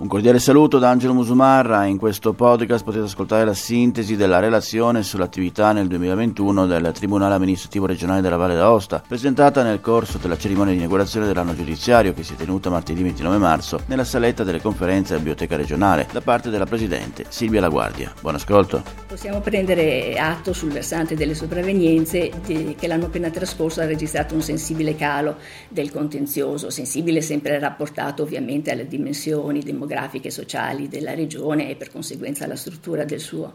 Un cordiale saluto da Angelo Musumarra. In questo podcast potete ascoltare la sintesi della relazione sull'attività nel 2021 del Tribunale Amministrativo Regionale della Valle d'Aosta, presentata nel corso della cerimonia di inaugurazione dell'anno giudiziario che si è tenuta martedì 29 marzo nella saletta delle conferenze della Biblioteca Regionale da parte della Presidente Silvia Laguardia. Buon ascolto. Possiamo prendere atto sul versante delle sopravvenienze che l'anno appena trascorso ha registrato un sensibile calo del contenzioso, sensibile sempre rapportato ovviamente alle dimensioni demografiche demografiche sociali della regione e per conseguenza alla struttura del suo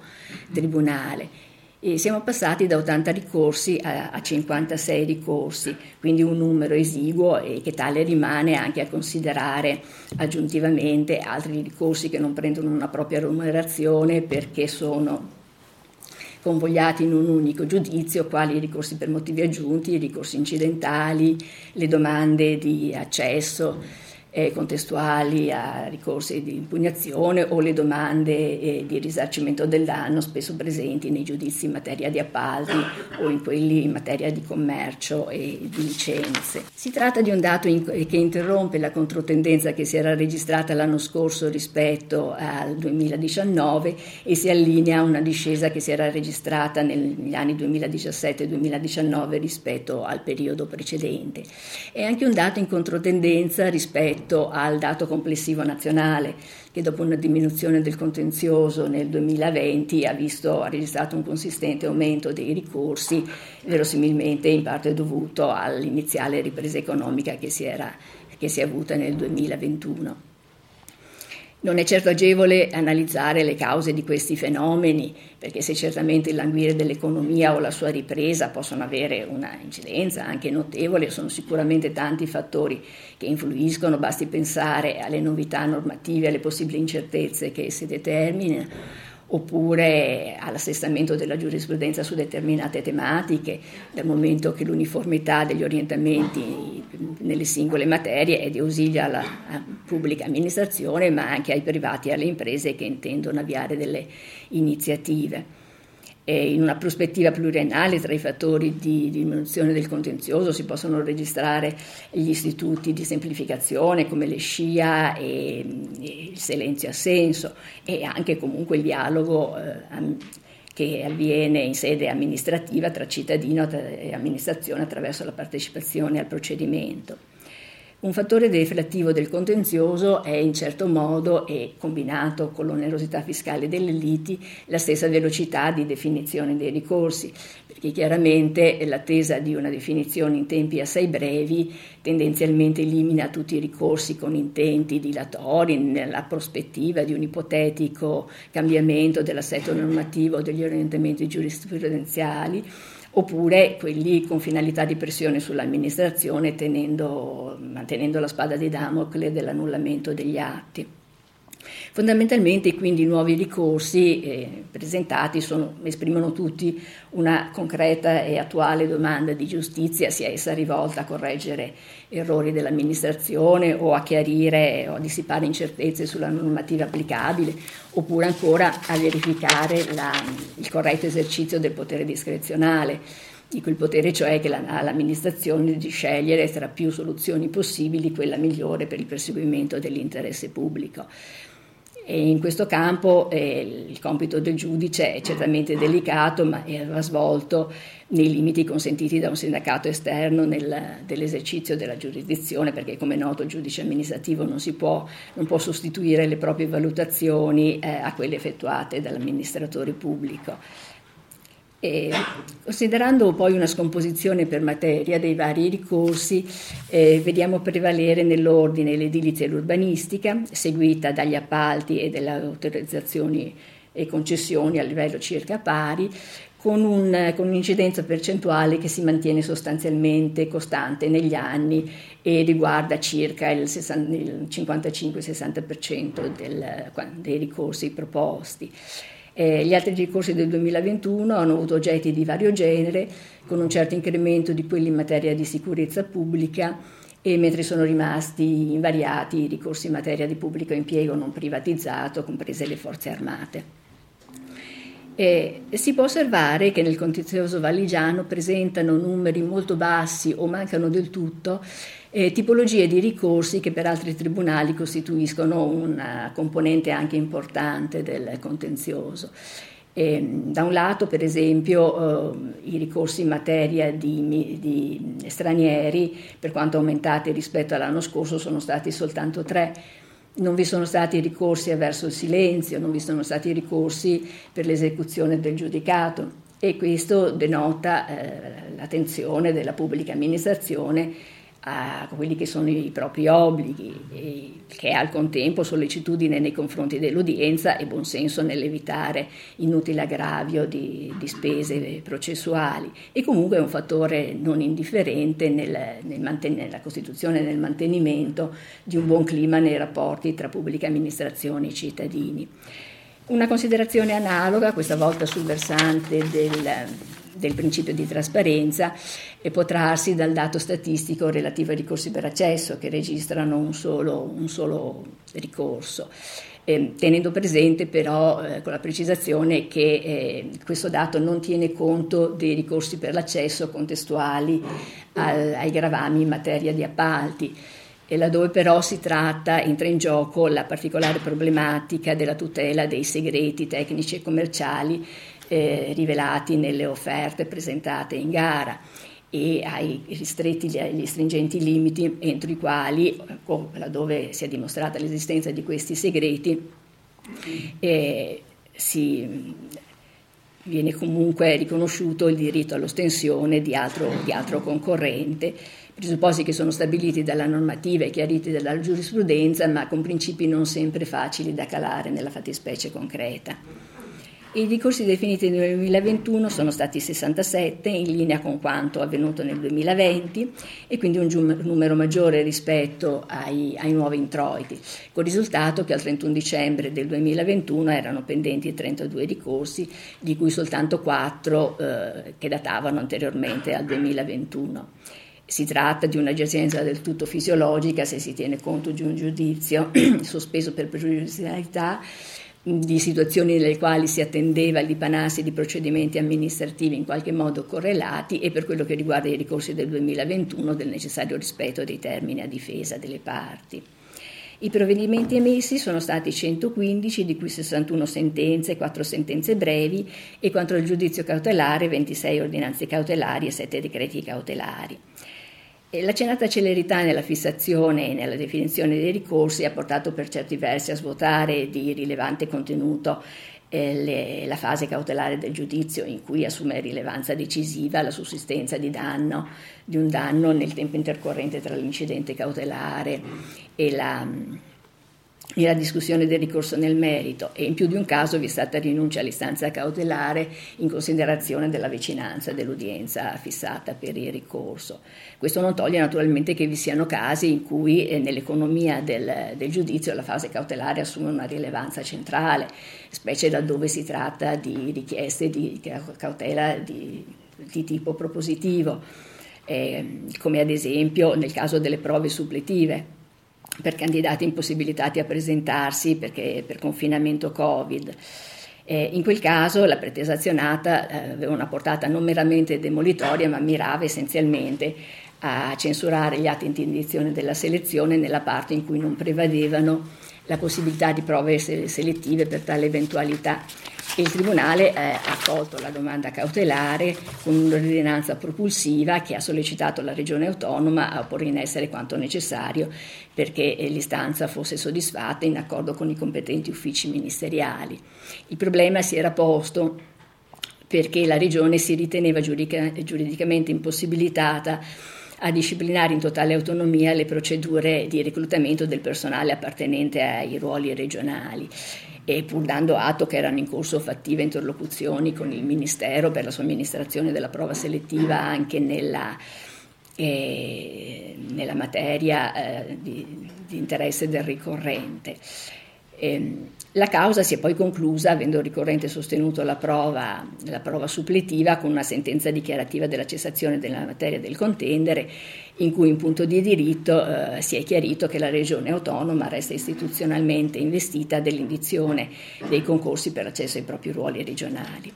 tribunale. E siamo passati da 80 ricorsi a 56 ricorsi, quindi un numero esiguo e che tale rimane anche a considerare aggiuntivamente altri ricorsi che non prendono una propria remunerazione perché sono convogliati in un unico giudizio, quali i ricorsi per motivi aggiunti, i ricorsi incidentali, le domande di accesso eh, contestuali a ricorsi di impugnazione o le domande eh, di risarcimento del danno spesso presenti nei giudizi in materia di appalti o in quelli in materia di commercio e di licenze. Si tratta di un dato in, che interrompe la controtendenza che si era registrata l'anno scorso rispetto al 2019 e si allinea a una discesa che si era registrata negli anni 2017-2019 rispetto al periodo precedente. È anche un dato in controtendenza rispetto rispetto al dato complessivo nazionale, che dopo una diminuzione del contenzioso nel 2020 ha, visto, ha registrato un consistente aumento dei ricorsi, verosimilmente in parte dovuto all'iniziale ripresa economica che si, era, che si è avuta nel 2021. Non è certo agevole analizzare le cause di questi fenomeni, perché se certamente il languire dell'economia o la sua ripresa possono avere una incidenza anche notevole, sono sicuramente tanti fattori che influiscono, basti pensare alle novità normative, alle possibili incertezze che si determinano oppure all'assestamento della giurisprudenza su determinate tematiche, dal momento che l'uniformità degli orientamenti nelle singole materie è di ausilio alla pubblica amministrazione, ma anche ai privati e alle imprese che intendono avviare delle iniziative. E in una prospettiva pluriennale tra i fattori di diminuzione del contenzioso si possono registrare gli istituti di semplificazione come le SCIA e, e il silenzio assenso e anche comunque il dialogo eh, che avviene in sede amministrativa tra cittadino e amministrazione attraverso la partecipazione al procedimento. Un fattore deflattivo del contenzioso è in certo modo, e combinato con l'onerosità fiscale delle liti, la stessa velocità di definizione dei ricorsi, perché chiaramente l'attesa di una definizione in tempi assai brevi tendenzialmente elimina tutti i ricorsi con intenti dilatori nella prospettiva di un ipotetico cambiamento dell'assetto normativo degli orientamenti giurisprudenziali oppure quelli con finalità di pressione sull'amministrazione tenendo, mantenendo la spada di Damocle dell'annullamento degli atti. Fondamentalmente quindi i nuovi ricorsi eh, presentati sono, esprimono tutti una concreta e attuale domanda di giustizia, sia essa rivolta a correggere errori dell'amministrazione o a chiarire o a dissipare incertezze sulla normativa applicabile, oppure ancora a verificare la, il corretto esercizio del potere discrezionale di quel potere cioè che ha l'amministrazione di scegliere tra più soluzioni possibili quella migliore per il perseguimento dell'interesse pubblico. E in questo campo eh, il compito del giudice è certamente delicato, ma va svolto nei limiti consentiti da un sindacato esterno nel, dell'esercizio della giurisdizione, perché come è noto il giudice amministrativo non, può, non può, sostituire le proprie valutazioni eh, a quelle effettuate dall'amministratore pubblico. E considerando poi una scomposizione per materia dei vari ricorsi, eh, vediamo prevalere nell'ordine l'edilizia e l'urbanistica, seguita dagli appalti e dalle autorizzazioni e concessioni a livello circa pari, con, un, con, un'incidenza percentuale che si mantiene sostanzialmente costante negli anni e riguarda circa il, il 55-60% del, dei ricorsi proposti. Eh, gli altri ricorsi del 2021 hanno avuto oggetti di vario genere, con un certo incremento di quelli in materia di sicurezza pubblica, e mentre sono rimasti invariati i ricorsi in materia di pubblico impiego non privatizzato, comprese le forze armate. E si può osservare che nel contenzioso valigiano presentano numeri molto bassi o mancano del tutto eh, tipologie di ricorsi che per altri tribunali costituiscono una componente anche importante del contenzioso. E, da un lato, per esempio, eh, i ricorsi in materia di, di, stranieri, per quanto aumentati rispetto all'anno scorso, sono stati soltanto tre non vi sono stati ricorsi verso il silenzio, non vi sono stati ricorsi per l'esecuzione del giudicato e questo denota eh, l'attenzione della pubblica amministrazione a quelli che sono i propri obblighi, che è al contempo sollecitudine nei confronti dell'udienza e buonsenso nell'evitare inutile aggravio di, di, spese processuali e comunque è un fattore non indifferente nel, nel manten- nella costituzione e nel mantenimento di un buon clima nei rapporti tra pubblica amministrazione e cittadini. Una considerazione analoga, questa volta sul versante del del principio di trasparenza e può trarsi dal dato statistico relativo ai ricorsi per accesso che registrano un solo, un solo ricorso. Eh, tenendo presente però eh, con la precisazione che eh, questo dato non tiene conto dei ricorsi per l'accesso contestuali al, ai gravami in materia di appalti e laddove però si tratta, entra in gioco la particolare problematica della tutela dei segreti tecnici e commerciali eh, rivelati nelle offerte presentate in gara e ai ristretti, agli stringenti limiti entro i quali, laddove si è dimostrata l'esistenza di questi segreti, eh, si viene comunque riconosciuto il diritto all'ostensione di altro, di altro concorrente, presupposti che sono stabiliti dalla normativa e chiariti dalla giurisprudenza, ma con principi non sempre facili da calare nella fattispecie concreta. I ricorsi definiti nel 2021 sono stati 67, in linea con quanto avvenuto nel 2020 e quindi un numero maggiore rispetto ai, ai, nuovi introiti, con il risultato che al 31 dicembre del 2021 erano pendenti 32 ricorsi, di cui soltanto 4 eh, che datavano anteriormente al 2021. Si tratta di una giacenza del tutto fisiologica se si tiene conto di un giudizio sospeso per pregiudizialità di situazioni nelle quali si attendeva il dipanarsi di procedimenti amministrativi in qualche modo correlati e per quello che riguarda i ricorsi del 2021 del necessario rispetto dei termini a difesa delle parti. I provvedimenti emessi sono stati 115, di cui 61 sentenze, 4 sentenze brevi e contro il giudizio cautelare 26 ordinanze cautelari e 7 decreti cautelari. L'accennata celerità nella fissazione e nella definizione dei ricorsi ha portato per certi versi a svuotare di rilevante contenuto eh, le, la fase cautelare del giudizio in cui assume rilevanza decisiva la sussistenza di danno, di un danno nel tempo intercorrente tra l'incidente cautelare e la la discussione del ricorso nel merito e in più di un caso vi è stata rinuncia all'istanza cautelare in considerazione della vicinanza dell'udienza fissata per il ricorso. Questo non toglie naturalmente che vi siano casi in cui eh, nell'economia del, del, giudizio la fase cautelare assume una rilevanza centrale, specie laddove si tratta di richieste di cautela di, di tipo propositivo, eh, come ad esempio nel caso delle prove suppletive per candidati impossibilitati a presentarsi per confinamento Covid. Eh, in quel caso la pretesa azionata eh, aveva una portata non meramente demolitoria, ma mirava essenzialmente a censurare gli atti di indizione della selezione nella parte in cui non prevedevano la possibilità di prove selettive per tale eventualità il Tribunale eh, ha accolto la domanda cautelare con un'ordinanza propulsiva che ha sollecitato la Regione Autonoma a porre in essere quanto necessario perché eh, l'istanza fosse soddisfatta in accordo con i competenti uffici ministeriali. Il problema si era posto perché la Regione si riteneva giuridica, giuridicamente impossibilitata a disciplinare in totale autonomia le procedure di reclutamento del personale appartenente ai ruoli regionali e pur dando atto che erano in corso fattive interlocuzioni con il Ministero per la somministrazione della prova selettiva anche nella, eh, nella materia eh, di, di, interesse del ricorrente. Ehm, la causa si è poi conclusa, avendo il ricorrente sostenuto la prova, la prova suppletiva, con una sentenza dichiarativa della cessazione della materia del contendere, in cui in punto di diritto eh, si è chiarito che la Regione autonoma resta istituzionalmente investita dell'indizione dei concorsi per accesso ai propri ruoli regionali.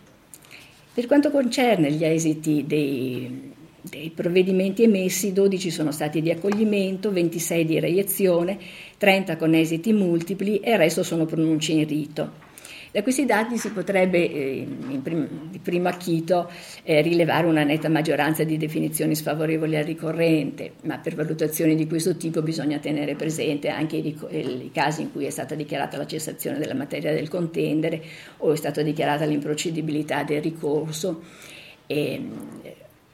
Per quanto concerne gli esiti dei, dei provvedimenti emessi, 12 sono stati di accoglimento, 26 di reiezione, 30 con esiti multipli e il resto sono pronunce in rito. Da questi dati si potrebbe eh, prim- di primo acchito eh, rilevare una netta maggioranza di definizioni sfavorevoli al ricorrente, ma per valutazioni di questo tipo bisogna tenere presente anche i, ric- i casi in cui è stata dichiarata la cessazione della materia del contendere o è stata dichiarata l'improcedibilità del ricorso. E,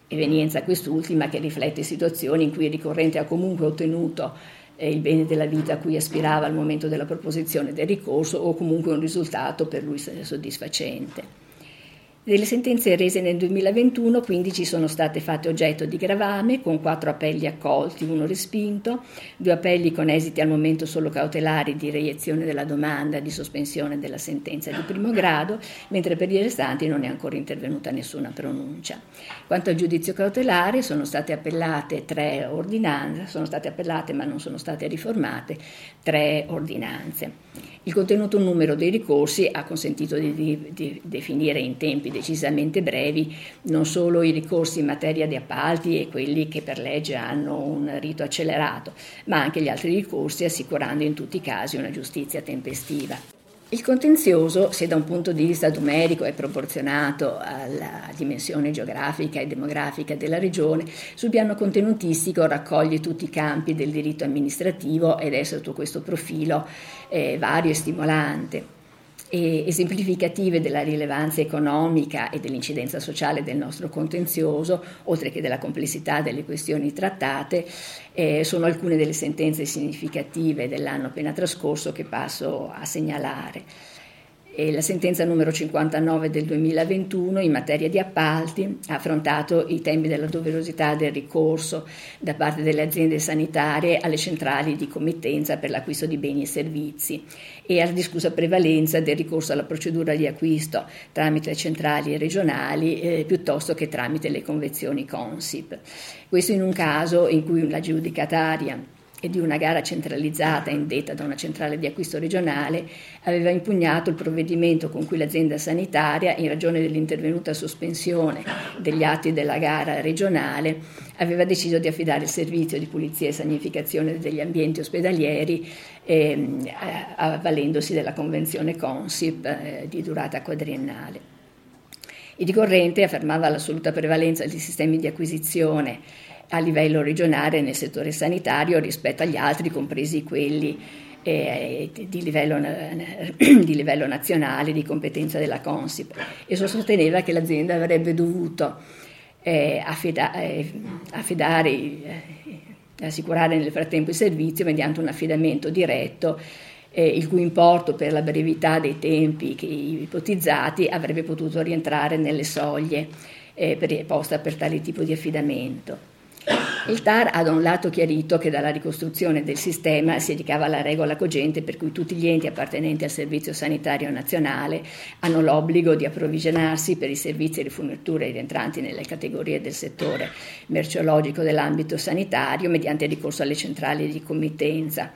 evenienza quest'ultima che riflette situazioni in cui il ricorrente ha comunque ottenuto eh, il bene della vita a cui aspirava al momento della proposizione del ricorso o comunque un risultato per lui soddisfacente. Delle sentenze rese nel 2021, 15 sono state fatte oggetto di gravame, con quattro appelli accolti, uno respinto, due appelli con esiti al momento solo cautelari di reiezione della domanda di sospensione della sentenza di primo grado, mentre per i restanti non è ancora intervenuta nessuna pronuncia. Quanto al giudizio cautelare, sono state appellate tre ordinanze, sono state appellate ma non sono state riformate, tre ordinanze. Il contenuto numero dei ricorsi ha consentito di, di, di, definire in tempi decisamente brevi non solo i ricorsi in materia di appalti e quelli che per legge hanno un rito accelerato, ma anche gli altri ricorsi assicurando in tutti i casi una giustizia tempestiva. Il contenzioso, se da un punto di vista numerico è proporzionato alla dimensione geografica e demografica della regione, sul piano contenutistico raccoglie tutti i campi del diritto amministrativo ed è sotto questo profilo eh, vario e stimolante esemplificative della rilevanza economica e dell'incidenza sociale del nostro contenzioso, oltre che della complessità delle questioni trattate, eh, sono alcune delle sentenze significative dell'anno appena trascorso che passo a segnalare e la sentenza numero 59 del 2021 in materia di appalti ha affrontato i temi della doverosità del ricorso da parte delle aziende sanitarie alle centrali di committenza per l'acquisto di beni e servizi e alla discussa prevalenza del ricorso alla procedura di acquisto tramite centrali regionali eh, piuttosto che tramite le convenzioni Consip. Questo in un caso in cui la giudicataria e di una gara centralizzata indetta da una centrale di acquisto regionale, aveva impugnato il provvedimento con cui l'azienda sanitaria, in ragione dell'intervenuta sospensione degli atti della gara regionale, aveva deciso di affidare il servizio di pulizia e sanificazione degli ambienti ospedalieri eh, avvalendosi della convenzione Consip eh, di durata quadriennale. Il ricorrente affermava l'assoluta prevalenza di sistemi di acquisizione a livello regionale nel settore sanitario rispetto agli altri, compresi quelli eh, di, livello, di, livello, nazionale, di competenza della Consip, e sosteneva che l'azienda avrebbe dovuto eh, affida, eh, affidare, eh, assicurare nel frattempo il servizio mediante un affidamento diretto eh, il cui importo per la brevità dei tempi ipotizzati avrebbe potuto rientrare nelle soglie eh, poste per tale tipo di affidamento. Il TAR ha da un lato chiarito che dalla ricostruzione del sistema si ricava la regola cogente per cui tutti gli enti appartenenti al Servizio Sanitario Nazionale hanno l'obbligo di approvvigionarsi per i servizi e le forniture rientranti nelle categorie del settore merceologico dell'ambito sanitario mediante ricorso alle centrali di committenza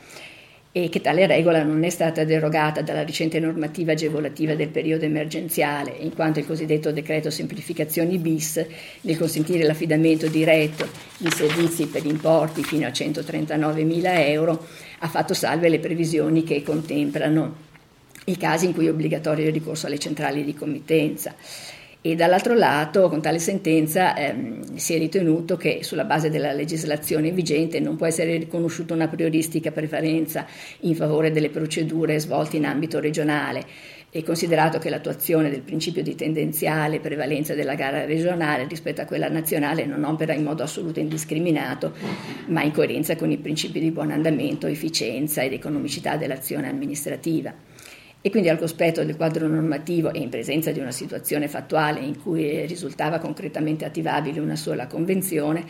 e che tale regola non è stata derogata dalla recente normativa agevolativa del periodo emergenziale, in quanto il cosiddetto decreto semplificazioni bis, nel consentire l'affidamento diretto di servizi per importi fino a 139 mila euro, ha fatto salve le previsioni che contemplano i casi in cui è obbligatorio il ricorso alle centrali di committenza e dall'altro lato con tale sentenza ehm, si è ritenuto che sulla base della legislazione vigente non può essere riconosciuta una prioristica prevalenza in favore delle procedure svolte in ambito regionale. E considerato che l'attuazione del principio di tendenziale prevalenza della gara regionale rispetto a quella nazionale non opera in modo assoluto indiscriminato, ma in coerenza con i principi di buon andamento, efficienza ed economicità dell'azione amministrativa e quindi al cospetto del quadro normativo e in presenza di una situazione fattuale in cui risultava concretamente attivabile una sola convenzione,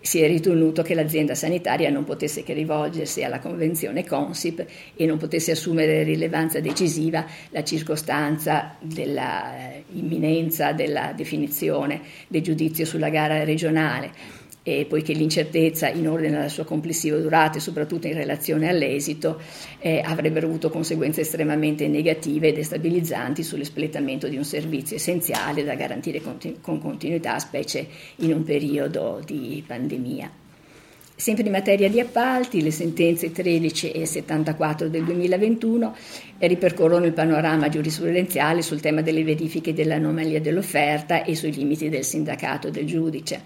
si è ritenuto che l'azienda sanitaria non potesse che rivolgersi alla convenzione Consip e non potesse assumere rilevanza decisiva la circostanza dell'imminenza della definizione del giudizio sulla gara regionale e poiché l'incertezza in ordine alla sua complessiva durata e soprattutto in relazione all'esito eh, avrebbero avuto conseguenze estremamente negative e destabilizzanti sull'espletamento di un servizio essenziale da garantire continu- con continuità, specie in un periodo di pandemia. Sempre in materia di appalti, le sentenze 13 e 74 del 2021 ripercorrono il panorama giurisprudenziale sul tema delle verifiche dell'anomalia dell'offerta e sui limiti del sindacato del giudice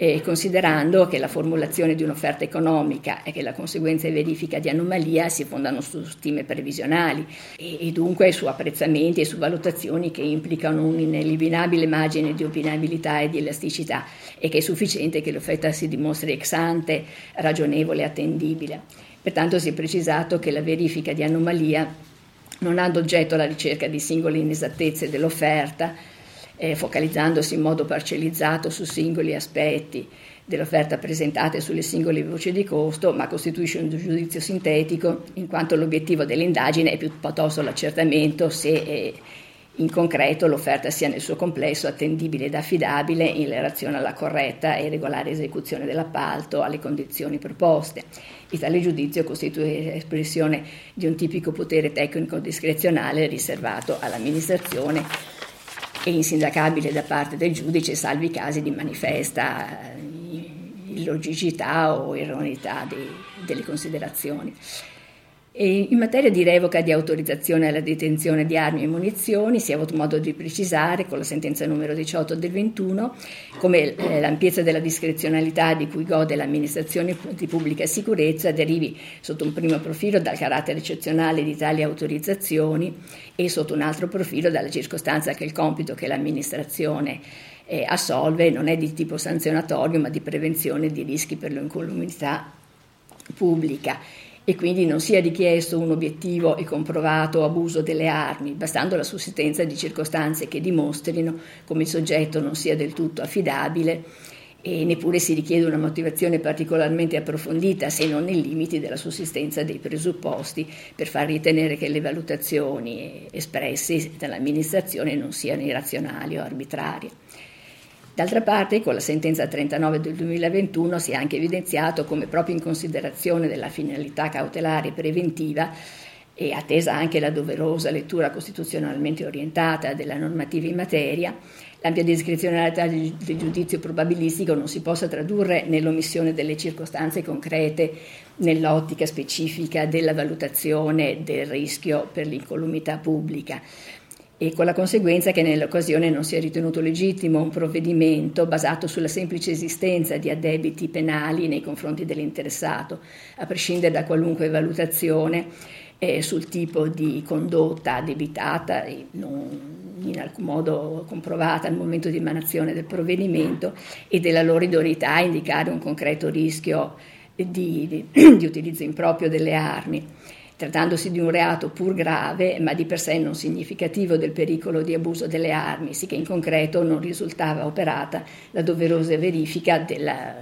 eh, considerando che la formulazione di un'offerta economica e che la conseguenza verifica di anomalia si fondano su stime previsionali e, e dunque su apprezzamenti e su valutazioni che implicano un'ineliminabile margine di opinabilità e di elasticità e che è sufficiente che l'offerta si dimostri ex ante, ragionevole e attendibile. Pertanto si è precisato che la verifica di anomalia non ha ad oggetto la ricerca di singole inesattezze dell'offerta, eh, focalizzandosi in modo parcellizzato su singoli aspetti dell'offerta presentata e sulle singole voci di costo, ma costituisce un giudizio sintetico in quanto l'obiettivo dell'indagine è piuttosto l'accertamento se eh, in concreto l'offerta sia nel suo complesso attendibile ed affidabile in relazione alla corretta e regolare esecuzione dell'appalto, alle condizioni proposte. E tale giudizio costituisce l'espressione di un tipico potere tecnico discrezionale riservato all'amministrazione e insindacabile da parte del giudice, salvi i casi di manifesta eh, illogicità o erroneità dei, delle considerazioni. E in materia di revoca di autorizzazione alla detenzione di armi e munizioni si è avuto modo di precisare con la sentenza numero 18 del 21 come eh, l'ampiezza della discrezionalità di cui gode l'amministrazione di pubblica sicurezza derivi sotto un primo profilo dal carattere eccezionale di tali autorizzazioni e sotto un altro profilo dalla circostanza che il compito che l'amministrazione eh, assolve non è di tipo sanzionatorio ma di prevenzione di rischi per l'incolumità pubblica e quindi non sia richiesto un obiettivo e comprovato abuso delle armi, bastando la sussistenza di circostanze che dimostrino come il soggetto non sia del tutto affidabile e neppure si richiede una motivazione particolarmente approfondita se non nei limiti della sussistenza dei presupposti per far ritenere che le valutazioni espresse dall'amministrazione non siano irrazionali o arbitrarie. D'altra parte, con la sentenza 39 del 2021 si è anche evidenziato come proprio in considerazione della finalità cautelare preventiva e attesa anche la doverosa lettura costituzionalmente orientata della normativa in materia, l'ampia discrezionalità del giudizio probabilistico non si possa tradurre nell'omissione delle circostanze concrete nell'ottica specifica della valutazione del rischio per l'incolumità pubblica e con la conseguenza che nell'occasione non si è ritenuto legittimo un provvedimento basato sulla semplice esistenza di addebiti penali nei confronti dell'interessato, a prescindere da qualunque valutazione eh, sul tipo di condotta addebitata non in alcun modo comprovata al momento di emanazione del provvedimento e della loro idoneità a indicare un concreto rischio di, di, di utilizzo improprio delle armi trattandosi di un reato pur grave, ma di per sé non significativo del pericolo di abuso delle armi, sicché in concreto non risultava operata la doverosa verifica della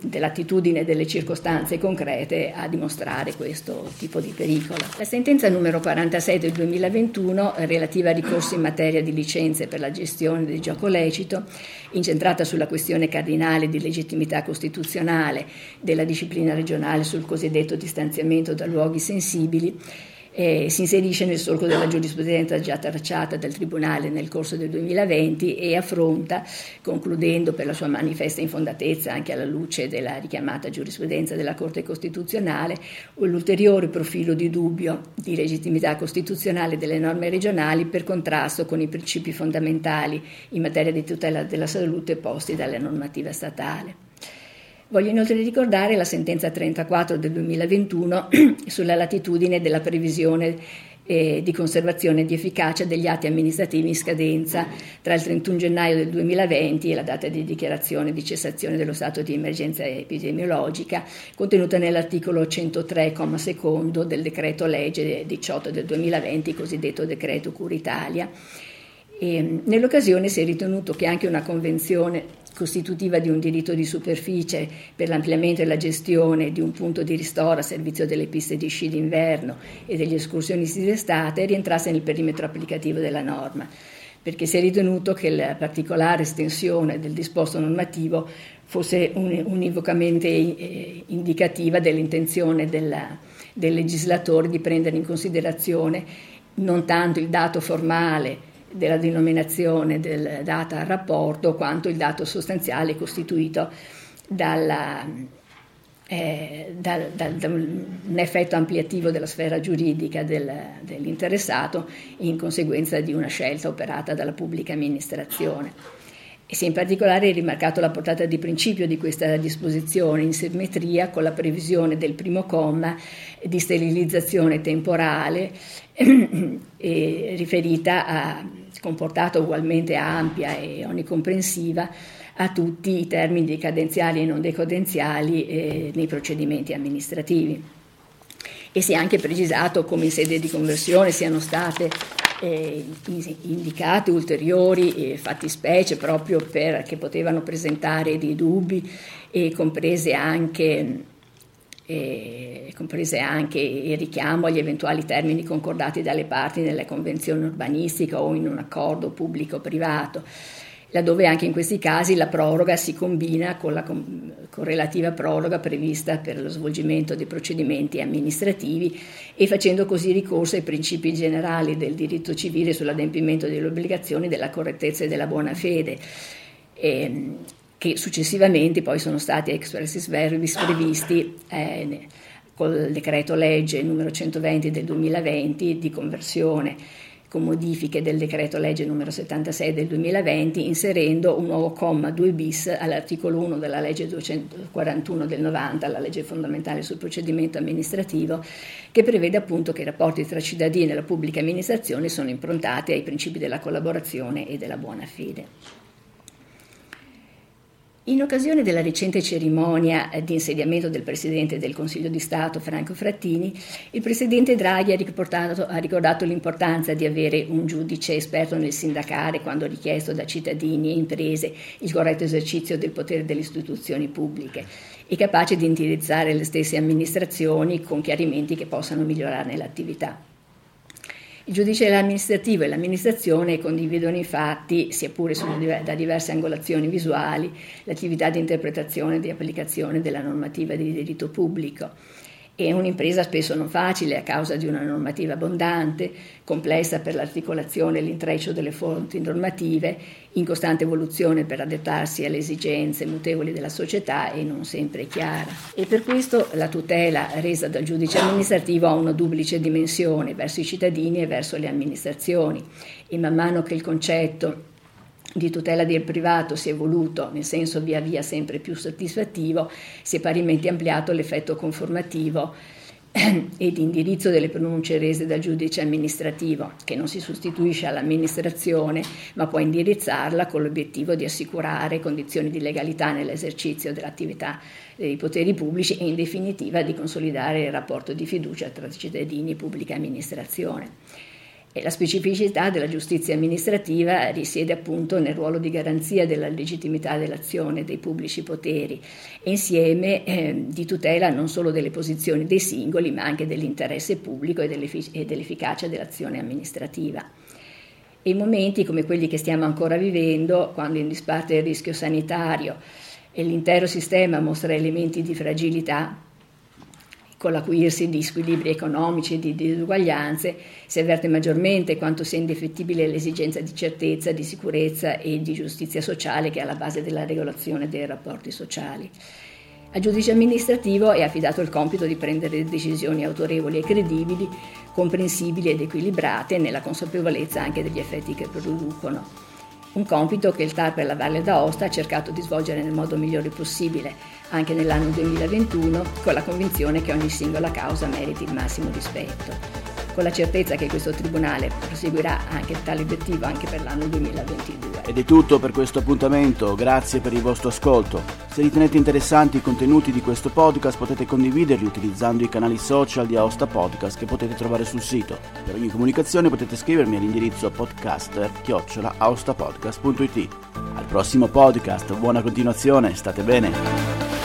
dell'attitudine delle circostanze concrete a dimostrare questo tipo di pericolo. La sentenza numero 46 del 2021 relativa a ricorsi in materia di licenze per la gestione del gioco lecito, incentrata sulla questione cardinale di legittimità costituzionale della disciplina regionale sul cosiddetto distanziamento da luoghi sensibili, eh, si inserisce nel solco della giurisprudenza già tracciata dal Tribunale nel corso del 2020 e affronta, concludendo per la sua manifesta infondatezza anche alla luce della richiamata giurisprudenza della Corte Costituzionale, l'ulteriore profilo di dubbio di legittimità costituzionale delle norme regionali per contrasto con i principi fondamentali in materia di tutela della salute posti dalla normativa statale. Voglio inoltre ricordare la sentenza 34 del 2021 sulla latitudine della previsione eh, di conservazione di efficacia degli atti amministrativi in scadenza tra il 31 gennaio del 2020 e la data di dichiarazione di cessazione dello stato di emergenza epidemiologica, contenuta nell'articolo 103,2 del decreto legge 18 del 2020, cosiddetto decreto Cura Italia. E, nell'occasione si è ritenuto che anche una convenzione costitutiva di un diritto di superficie per l'ampliamento e la gestione di un punto di ristoro a servizio delle piste di sci d'inverno e degli escursionisti d'estate rientrasse nel perimetro applicativo della norma, perché si è ritenuto che la particolare estensione del disposto normativo fosse univocamente eh, indicativa dell'intenzione della, del legislatore di prendere in considerazione non tanto il dato formale della denominazione del data al rapporto quanto il dato sostanziale costituito dalla, eh, da, da, da, un effetto ampliativo della sfera giuridica del, dell'interessato in conseguenza di una scelta operata dalla pubblica amministrazione. E si è in particolare rimarcato la portata di principio di questa disposizione in simmetria con la previsione del primo comma di sterilizzazione temporale eh, riferita a comportata ugualmente ampia e onnicomprensiva a tutti i termini cadenziali e non decadenziali eh, nei procedimenti amministrativi. E si è anche precisato come in sede di conversione siano state eh, indicate ulteriori eh, fattispecie proprio perché potevano presentare dei dubbi e comprese anche, eh, comprese anche il richiamo agli eventuali termini concordati dalle parti nella convenzione urbanistica o in un accordo pubblico-privato laddove anche in questi casi la proroga si combina con la con relativa proroga prevista per lo svolgimento dei procedimenti amministrativi e facendo così ricorso ai principi generali del diritto civile sull'adempimento delle obbligazioni della correttezza e della buona fede. E, che successivamente poi sono stati expressis verbis previsti eh, col decreto legge numero 120 del 2020 di conversione con modifiche del decreto legge numero 76 del 2020, inserendo un nuovo comma 2 bis all'articolo 1 della legge 241 del 90, la legge fondamentale sul procedimento amministrativo, che prevede appunto che i rapporti tra cittadini e la pubblica amministrazione sono improntati ai principi della collaborazione e della buona fede. In occasione della recente cerimonia di insediamento del Presidente del Consiglio di Stato Franco Frattini, il Presidente Draghi ha, ha, ricordato l'importanza di avere un giudice esperto nel sindacare quando richiesto da cittadini e imprese il corretto esercizio del potere delle istituzioni pubbliche e capace di indirizzare le stesse amministrazioni con chiarimenti che possano migliorarne l'attività. Il giudice amministrativo e l'amministrazione condividono infatti, sia pure da diverse angolazioni visuali, l'attività di interpretazione e di applicazione della normativa di diritto pubblico è un'impresa spesso non facile a causa di una normativa abbondante, complessa per l'articolazione e l'intreccio delle fonti normative, in costante evoluzione per adattarsi alle esigenze mutevoli della società e non sempre chiara. E per questo la tutela resa dal giudice amministrativo ha una duplice dimensione verso i cittadini e verso le amministrazioni e man mano che il concetto di tutela del privato si è evoluto nel senso via via sempre più soddisfattivo, si è parimenti ampliato l'effetto conformativo e di indirizzo delle pronunce rese dal giudice amministrativo, che non si sostituisce all'amministrazione, ma può indirizzarla con l'obiettivo di assicurare condizioni di legalità nell'esercizio dell'attività dei poteri pubblici e in definitiva di consolidare il rapporto di fiducia tra cittadini e pubblica amministrazione. E la specificità della giustizia amministrativa risiede appunto nel ruolo di garanzia della legittimità dell'azione dei pubblici poteri insieme eh, di tutela non solo delle posizioni dei singoli ma anche dell'interesse pubblico e, dell'effic- e dell'efficacia dell'azione amministrativa. E in momenti come quelli che stiamo ancora vivendo, quando in disparte il rischio sanitario e l'intero sistema mostra elementi di fragilità, con l'acuirsi di squilibri economici e di disuguaglianze, si avverte maggiormente quanto sia indefettibile l'esigenza di certezza, di sicurezza e di giustizia sociale che è alla base della regolazione dei rapporti sociali. Al giudice amministrativo è affidato il compito di prendere decisioni autorevoli e credibili, comprensibili ed equilibrate nella consapevolezza anche degli effetti che producono un compito che il TAR per la Valle d'Aosta ha cercato di svolgere nel modo migliore possibile, anche nell'anno 2021, con la convinzione che ogni singola causa meriti il massimo rispetto con la certezza che questo Tribunale proseguirà anche tale obiettivo anche per l'anno 2022. Ed è tutto per questo appuntamento, grazie per il vostro ascolto. Se ritenete interessanti i contenuti di questo podcast potete condividerli utilizzando i canali social di Aosta Podcast che potete trovare sul sito. Per ogni comunicazione potete scrivermi all'indirizzo podcaster-aostapodcast.it. prossimo podcast, buona continuazione, state bene.